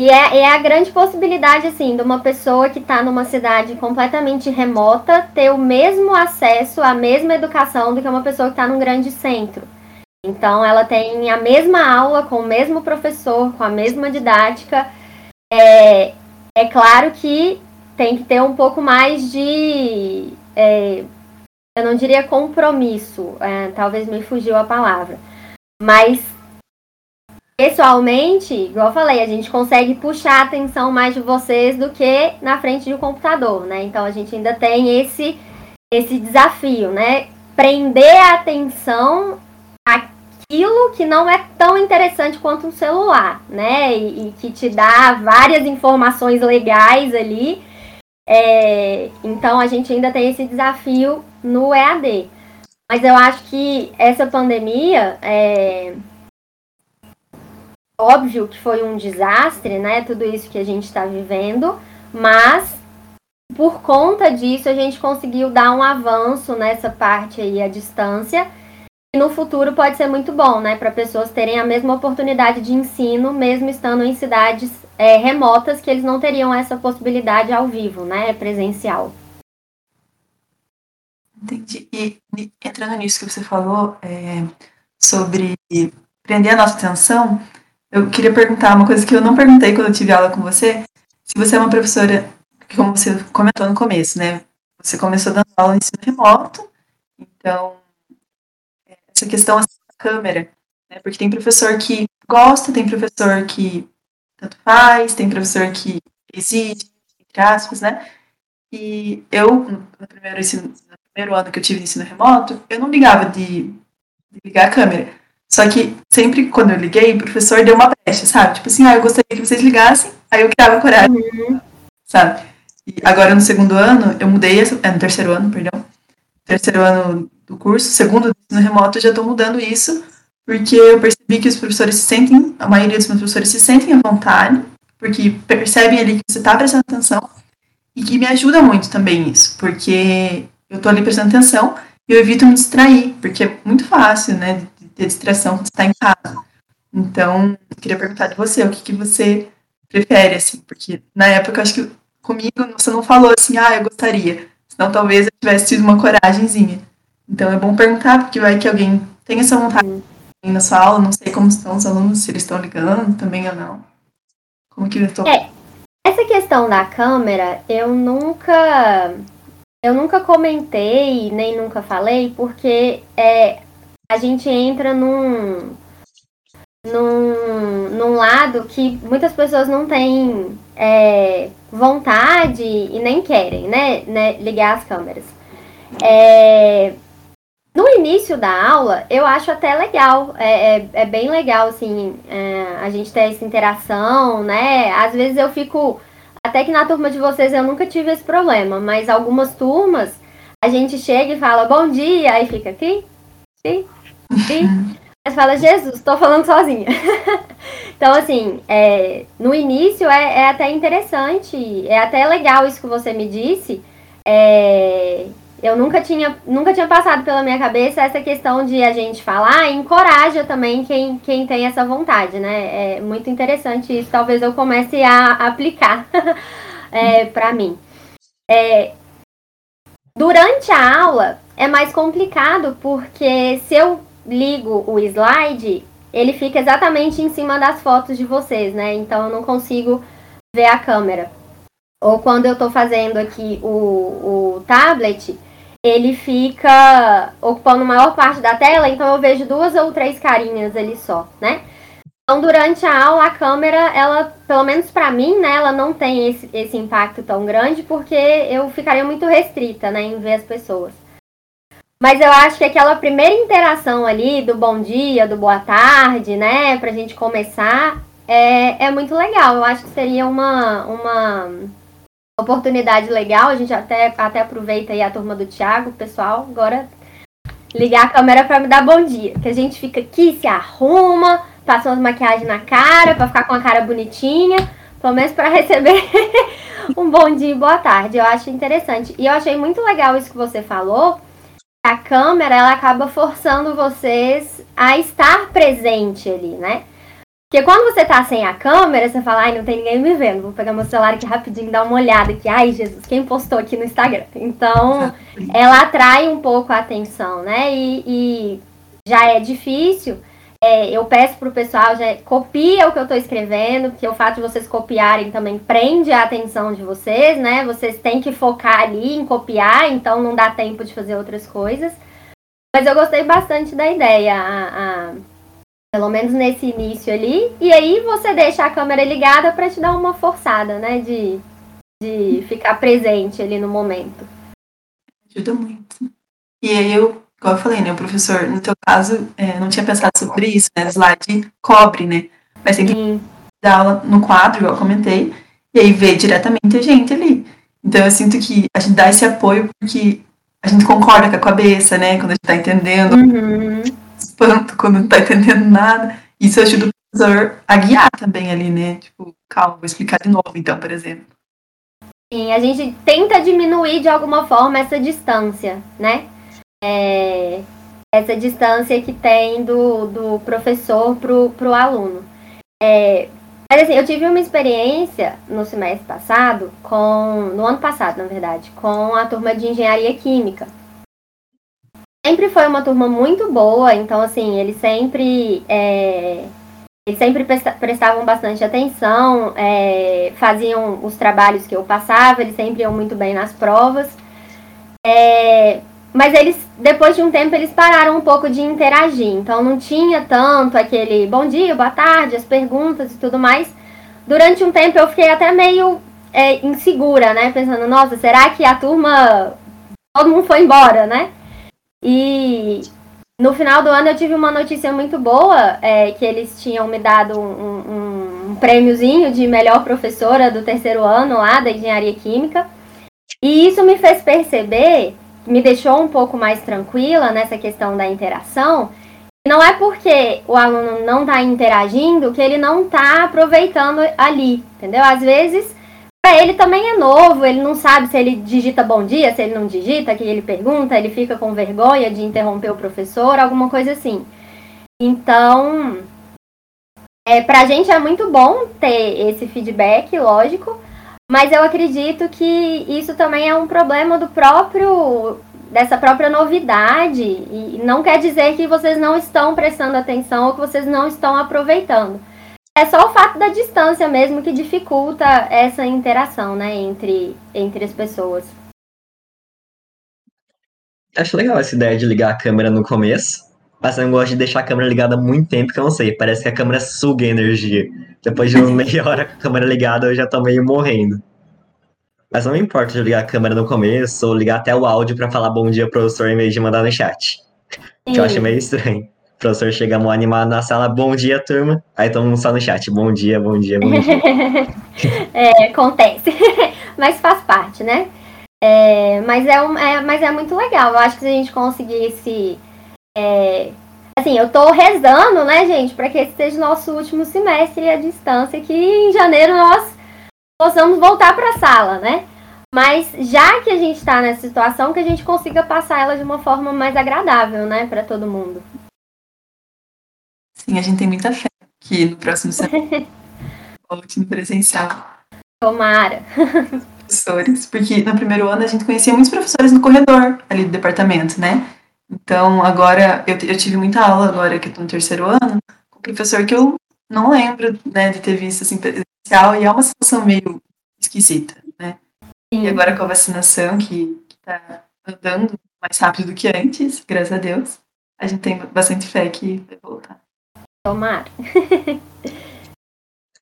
E é, é a grande possibilidade, assim, de uma pessoa que está numa cidade completamente remota ter o mesmo acesso à mesma educação do que uma pessoa que está num grande centro. Então, ela tem a mesma aula com o mesmo professor, com a mesma didática. É, é claro que tem que ter um pouco mais de. É, eu não diria compromisso, é, talvez me fugiu a palavra. Mas pessoalmente, igual eu falei, a gente consegue puxar a atenção mais de vocês do que na frente de um computador, né? Então a gente ainda tem esse esse desafio, né? Prender a atenção aquilo que não é tão interessante quanto um celular, né? E, e que te dá várias informações legais ali. É, então a gente ainda tem esse desafio no EAD. Mas eu acho que essa pandemia é, óbvio que foi um desastre, né? Tudo isso que a gente está vivendo, mas por conta disso a gente conseguiu dar um avanço nessa parte aí à distância. E no futuro pode ser muito bom, né? Para pessoas terem a mesma oportunidade de ensino, mesmo estando em cidades é, remotas, que eles não teriam essa possibilidade ao vivo, né? Presencial. Entendi. E entrando nisso que você falou é, sobre prender a nossa atenção, eu queria perguntar uma coisa que eu não perguntei quando eu tive aula com você. Se você é uma professora, como você comentou no começo, né? Você começou dando aula em ensino remoto, então, essa questão assim, da câmera, né? Porque tem professor que gosta, tem professor que tanto faz, tem professor que exige, entre aspas, né? E eu, no primeiro, ensino, no primeiro ano que eu tive ensino remoto, eu não ligava de, de ligar a câmera. Só que sempre quando eu liguei, o professor deu uma brecha, sabe? Tipo assim, ah, eu gostaria que vocês ligassem, aí eu criava coragem, uhum. sabe? E agora no segundo ano, eu mudei, é, no terceiro ano, perdão, terceiro ano do curso, segundo no remoto, eu já estou mudando isso, porque eu percebi que os professores se sentem, a maioria dos meus professores se sentem à vontade, porque percebem ali que você está prestando atenção, e que me ajuda muito também isso, porque eu estou ali prestando atenção e eu evito me distrair, porque é muito fácil, né, ter distração quando está em casa. Então, eu queria perguntar de você, o que, que você prefere, assim, porque na época, eu acho que comigo você não falou assim, ah, eu gostaria, senão talvez eu tivesse tido uma coragemzinha. Então, é bom perguntar, porque vai que alguém tem essa vontade uhum. na sua aula, não sei como estão os alunos, se eles estão ligando também ou não. Como que eu estou... É, essa questão da câmera, eu nunca... Eu nunca comentei, nem nunca falei, porque é, a gente entra num, num, num lado que muitas pessoas não têm é, vontade e nem querem, né, né ligar as câmeras. É, no início da aula, eu acho até legal, é, é, é bem legal, assim, é, a gente ter essa interação, né? Às vezes eu fico, até que na turma de vocês eu nunca tive esse problema, mas algumas turmas a gente chega e fala bom dia, aí fica aqui, aqui, mas fala, Jesus, estou falando sozinha. então, assim, é, no início é, é, até interessante, é até legal isso que você me disse, é, Eu nunca tinha, nunca tinha passado pela minha cabeça essa questão de a gente falar encoraja também quem, quem tem essa vontade, né? É muito interessante isso. Talvez eu comece a aplicar é, para mim. É, durante a aula é mais complicado porque se eu ligo o slide, ele fica exatamente em cima das fotos de vocês, né? Então eu não consigo ver a câmera. Ou quando eu estou fazendo aqui o, o tablet, ele fica ocupando maior parte da tela, então eu vejo duas ou três carinhas ali só, né? Então, durante a aula, a câmera, ela, pelo menos para mim, né, ela não tem esse, esse impacto tão grande, porque eu ficaria muito restrita, né, em ver as pessoas. Mas eu acho que aquela primeira interação ali, do bom dia, do boa tarde, né, pra gente começar, é, é muito legal. Eu acho que seria uma, uma oportunidade legal. A gente até, até aproveita aí a turma do Thiago, pessoal, agora ligar a câmera para me dar bom dia. Que a gente fica aqui, se arruma, passa umas maquiagem na cara, para ficar com a cara bonitinha, pelo menos para receber um bom dia e boa tarde. Eu acho interessante. E eu achei muito legal isso que você falou. A câmera, ela acaba forçando vocês a estar presente ali, né? Porque quando você tá sem a câmera, você fala, ai, não tem ninguém me vendo. Vou pegar meu celular aqui rapidinho, dar uma olhada aqui. Ai, Jesus, quem postou aqui no Instagram? Então, ela atrai um pouco a atenção, né? E, e já é difícil. É, eu peço pro pessoal, já copia o que eu tô escrevendo, porque o fato de vocês copiarem também prende a atenção de vocês, né? Vocês têm que focar ali em copiar, então não dá tempo de fazer outras coisas. Mas eu gostei bastante da ideia. A, a pelo menos nesse início ali. E aí você deixa a câmera ligada para te dar uma forçada, né? De, de ficar presente ali no momento. Ajuda muito. E aí eu, como eu falei, né, o professor, no teu caso, é, não tinha pensado sobre isso, né? Slide cobre, né? Mas tem que Sim. dar aula no quadro, igual eu comentei, e aí ver diretamente a gente ali. Então eu sinto que a gente dá esse apoio porque a gente concorda com a cabeça, né? Quando a gente tá entendendo. Uhum espanto quando não tá entendendo nada. Isso ajuda o professor a guiar também ali, né? Tipo, calma, vou explicar de novo, então, por exemplo. Sim, a gente tenta diminuir de alguma forma essa distância, né? É, essa distância que tem do, do professor pro, pro aluno. É, mas assim, eu tive uma experiência no semestre passado, com. no ano passado, na verdade, com a turma de engenharia química sempre foi uma turma muito boa, então assim, eles sempre. É, eles sempre prestavam bastante atenção, é, faziam os trabalhos que eu passava, eles sempre iam muito bem nas provas. É, mas eles, depois de um tempo, eles pararam um pouco de interagir. Então não tinha tanto aquele bom dia, boa tarde, as perguntas e tudo mais. Durante um tempo eu fiquei até meio é, insegura, né? Pensando, nossa, será que a turma. Todo mundo foi embora, né? E no final do ano eu tive uma notícia muito boa, é, que eles tinham me dado um, um, um prêmiozinho de melhor professora do terceiro ano lá da engenharia química. E isso me fez perceber, me deixou um pouco mais tranquila nessa questão da interação. Não é porque o aluno não está interagindo que ele não está aproveitando ali, entendeu? Às vezes para ele também é novo, ele não sabe se ele digita bom dia, se ele não digita, que ele pergunta, ele fica com vergonha de interromper o professor, alguma coisa assim. Então, é, pra gente é muito bom ter esse feedback, lógico, mas eu acredito que isso também é um problema do próprio dessa própria novidade e não quer dizer que vocês não estão prestando atenção ou que vocês não estão aproveitando. É só o fato da distância mesmo que dificulta essa interação, né, entre, entre as pessoas. Acho legal essa ideia de ligar a câmera no começo, mas eu não gosto de deixar a câmera ligada muito tempo, que eu não sei, parece que a câmera suga energia. Depois de uma meia hora com a câmera ligada, eu já tô meio morrendo. Mas não me importa de ligar a câmera no começo ou ligar até o áudio para falar bom dia, professor, em vez de mandar no chat. Sim. Que eu acho meio estranho. O professor chega mó animado na sala, bom dia, turma. Aí todo mundo só no chat, bom dia, bom dia, bom dia. é, acontece. mas faz parte, né? É, mas, é, um, é, mas é muito legal. Eu acho que se a gente conseguisse. É, assim, eu tô rezando, né, gente, para que esse seja o nosso último semestre à distância, que em janeiro nós possamos voltar para a sala, né? Mas já que a gente está nessa situação, que a gente consiga passar ela de uma forma mais agradável, né, para todo mundo. Sim, a gente tem muita fé que no próximo semestre volte no presencial. Tomara. Professores, porque no primeiro ano a gente conhecia muitos professores no corredor ali do departamento, né? Então, agora, eu, eu tive muita aula agora que eu tô no terceiro ano, com um professor que eu não lembro, né, de ter visto assim presencial, e é uma situação meio esquisita, né? Sim. E agora com a vacinação, que, que tá andando mais rápido do que antes, graças a Deus, a gente tem bastante fé que vai voltar. Tomara.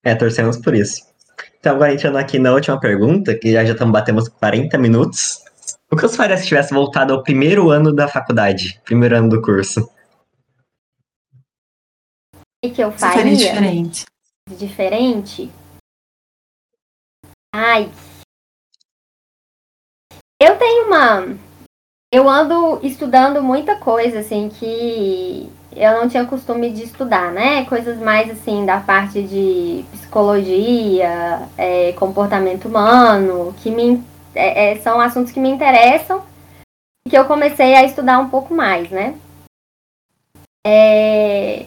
é, torcemos por isso. Então, agora entrando aqui na última pergunta, que já, já estamos batendo 40 minutos. O que eu faria se tivesse voltado ao primeiro ano da faculdade, primeiro ano do curso? O que eu faria? Seria diferente. Diferente? Ai. Eu tenho uma. Eu ando estudando muita coisa, assim, que eu não tinha costume de estudar, né? Coisas mais, assim, da parte de psicologia, é, comportamento humano, que me é, é, são assuntos que me interessam e que eu comecei a estudar um pouco mais, né? É,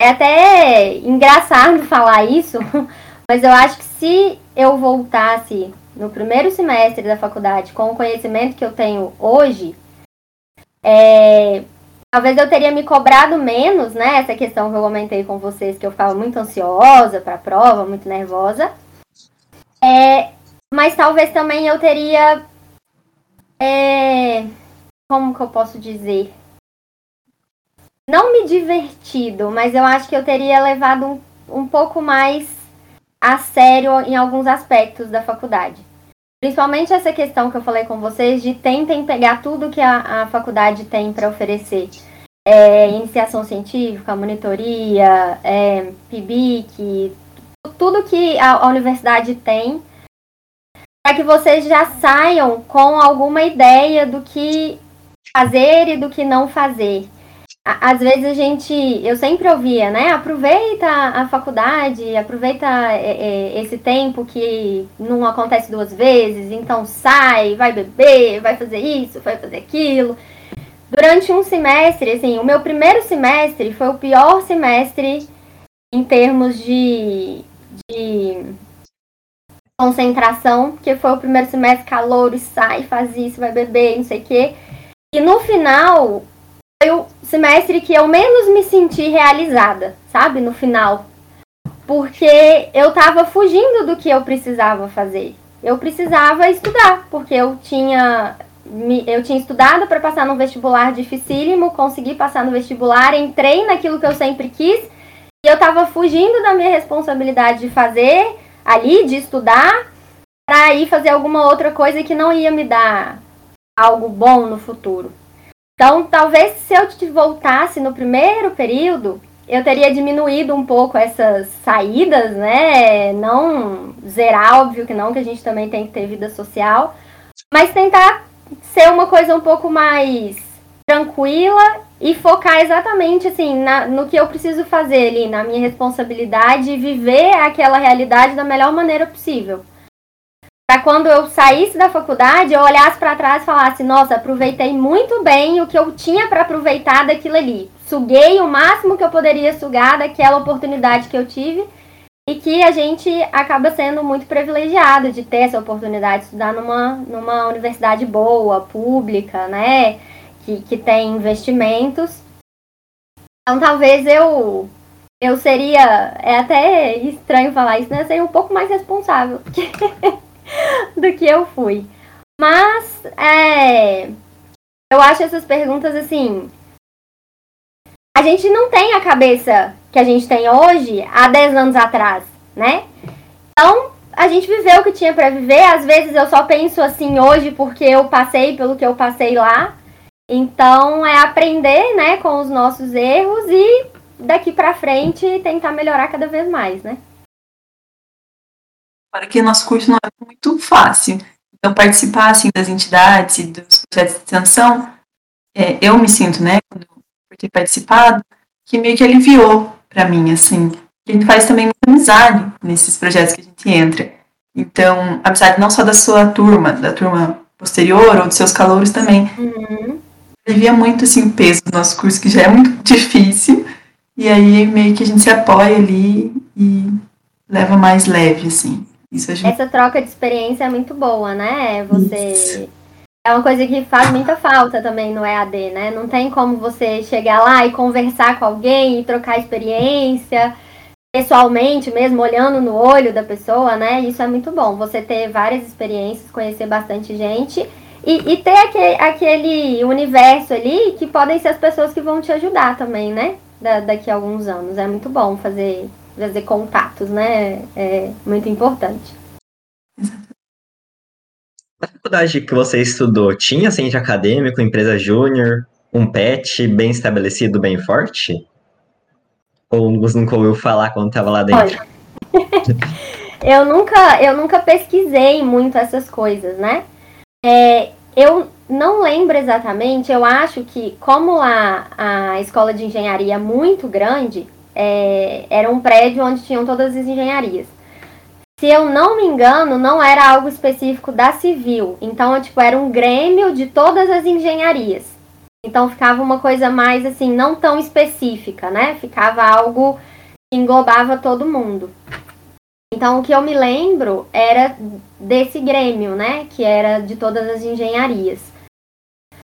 é até engraçado falar isso, mas eu acho que se eu voltasse no primeiro semestre da faculdade com o conhecimento que eu tenho hoje, é, talvez eu teria me cobrado menos, né? Essa questão que eu comentei com vocês, que eu ficava muito ansiosa para a prova, muito nervosa. É, mas talvez também eu teria. É, como que eu posso dizer? Não me divertido, mas eu acho que eu teria levado um, um pouco mais a sério em alguns aspectos da faculdade. Principalmente essa questão que eu falei com vocês de tentem pegar tudo que a, a faculdade tem para oferecer. É, iniciação científica, monitoria, é, PIBIC, tudo que a, a universidade tem para que vocês já saiam com alguma ideia do que fazer e do que não fazer. Às vezes a gente, eu sempre ouvia, né? Aproveita a faculdade, aproveita é, é, esse tempo que não acontece duas vezes, então sai, vai beber, vai fazer isso, vai fazer aquilo. Durante um semestre, assim, o meu primeiro semestre foi o pior semestre em termos de, de concentração, que foi o primeiro semestre calor e sai, faz isso, vai beber, não sei o quê. E no final, foi o semestre que eu menos me senti realizada, sabe? No final. Porque eu tava fugindo do que eu precisava fazer. Eu precisava estudar, porque eu tinha eu tinha estudado para passar no vestibular dificílimo, consegui passar no vestibular, entrei naquilo que eu sempre quis, e eu tava fugindo da minha responsabilidade de fazer ali de estudar para ir fazer alguma outra coisa que não ia me dar algo bom no futuro. Então, talvez se eu voltasse no primeiro período, eu teria diminuído um pouco essas saídas, né? Não zerar, óbvio que não, que a gente também tem que ter vida social, mas tentar ser uma coisa um pouco mais tranquila e focar exatamente assim na, no que eu preciso fazer ali, na minha responsabilidade e viver aquela realidade da melhor maneira possível. Para quando eu saísse da faculdade, eu olhasse para trás e falasse: "Nossa, aproveitei muito bem o que eu tinha para aproveitar daquilo ali. Suguei o máximo que eu poderia sugar daquela oportunidade que eu tive." E que a gente acaba sendo muito privilegiado de ter essa oportunidade de estudar numa, numa universidade boa, pública, né? Que, que tem investimentos. Então talvez eu eu seria. É até estranho falar isso, né? Seria um pouco mais responsável do que, do que eu fui. Mas é, eu acho essas perguntas assim. A gente não tem a cabeça que a gente tem hoje há 10 anos atrás, né? Então, a gente viveu o que tinha para viver. Às vezes eu só penso assim hoje porque eu passei pelo que eu passei lá. Então é aprender, né, com os nossos erros e daqui para frente tentar melhorar cada vez mais, né? Para que nosso curso não é muito fácil. Então participar assim das entidades e dos projetos de extensão, é, eu me sinto, né, por ter participado, que meio que aliviou para mim, assim. A gente faz também muita amizade nesses projetos que a gente entra. Então, apesar não só da sua turma, da turma posterior ou dos seus calouros também, Uhum. Alivia muito assim o peso do nosso curso, que já é muito difícil. E aí meio que a gente se apoia ali e leva mais leve, assim. Isso ajuda. Essa troca de experiência é muito boa, né? Você. É uma coisa que faz muita falta também no EAD, né? Não tem como você chegar lá e conversar com alguém e trocar experiência pessoalmente mesmo, olhando no olho da pessoa, né? Isso é muito bom. Você ter várias experiências, conhecer bastante gente e, e ter aquele, aquele universo ali que podem ser as pessoas que vão te ajudar também, né? Da, daqui a alguns anos. É muito bom fazer, fazer contatos, né? É muito importante. Na faculdade que você estudou, tinha centro acadêmico, empresa júnior, um PET bem estabelecido, bem forte? Ou você nunca ouviu falar quando estava lá dentro? Eu nunca, eu nunca pesquisei muito essas coisas, né? É, eu não lembro exatamente, eu acho que como a, a escola de engenharia é muito grande, é, era um prédio onde tinham todas as engenharias. Se eu não me engano, não era algo específico da civil. Então, tipo, era um grêmio de todas as engenharias. Então ficava uma coisa mais assim, não tão específica, né? Ficava algo que englobava todo mundo. Então o que eu me lembro era desse grêmio, né? Que era de todas as engenharias.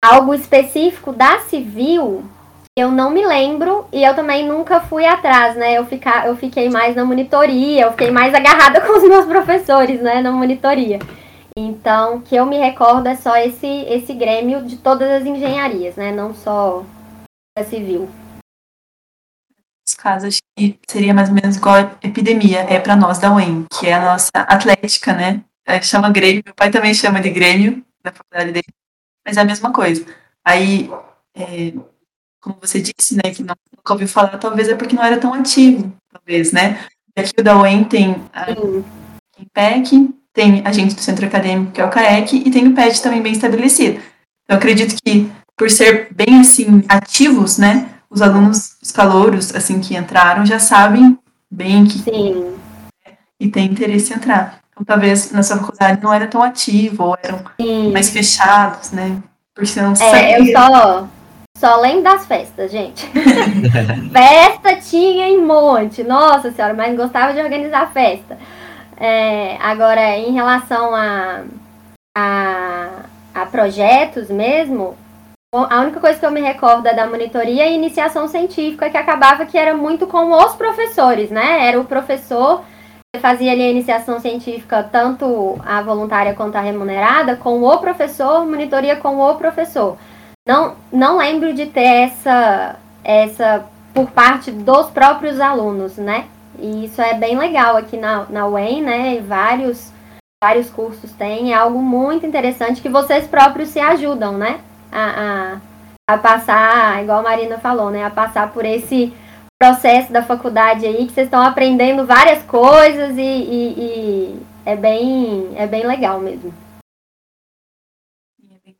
Algo específico da civil, eu não me lembro e eu também nunca fui atrás, né? Eu, ficar, eu fiquei mais na monitoria, eu fiquei mais agarrada com os meus professores, né? Na monitoria. Então, que eu me recordo é só esse, esse grêmio de todas as engenharias, né? Não só a civil. Os casos que seria mais ou menos igual a epidemia, é para nós da UEM, que é a nossa atlética, né? É, chama Grêmio, meu pai também chama de Grêmio, na faculdade dele, mas é a mesma coisa. Aí, é, como você disse, né, que não, nunca ouviu falar, talvez é porque não era tão ativo, talvez, né? E aqui o da UEM tem a IPEC, tem a gente do centro acadêmico, que é o CAEC, e tem o PET também bem estabelecido. Então, eu acredito que, por ser bem, assim, ativos, né, os alunos, os calouros, assim, que entraram, já sabem bem que Sim. e tem interesse em entrar. Então, talvez na sua faculdade não era tão ativo, ou eram Sim. mais fechados, né, por você não É, eu só, só lembro das festas, gente. festa tinha em monte, nossa senhora, mas gostava de organizar festa. É, agora, em relação a, a, a projetos mesmo, a única coisa que eu me recordo é da monitoria e iniciação científica, que acabava que era muito com os professores, né? Era o professor que fazia ali a iniciação científica, tanto a voluntária quanto a remunerada, com o professor, monitoria com o professor. Não, não lembro de ter essa, essa por parte dos próprios alunos, né? E isso é bem legal aqui na, na UEM, né? E vários, vários cursos têm. É algo muito interessante que vocês próprios se ajudam, né? A, a, a passar, igual a Marina falou, né? A passar por esse processo da faculdade aí, que vocês estão aprendendo várias coisas e, e, e é, bem, é bem legal mesmo.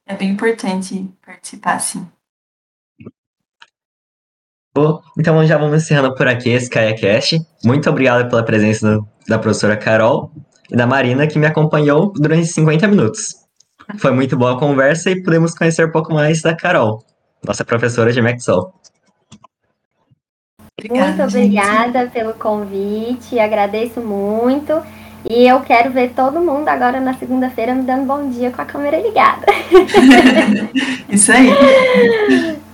É bem importante participar, sim. Bom, então já vamos encerrando por aqui esse KaiaCast. Muito obrigado pela presença do- da professora Carol e da Marina, que me acompanhou durante 50 minutos. Foi muito boa a conversa e pudemos conhecer um pouco mais da Carol, nossa professora de Maxwell. Obrigada, muito gente. obrigada pelo convite, agradeço muito. E eu quero ver todo mundo agora na segunda-feira me dando bom dia com a câmera ligada. Isso aí.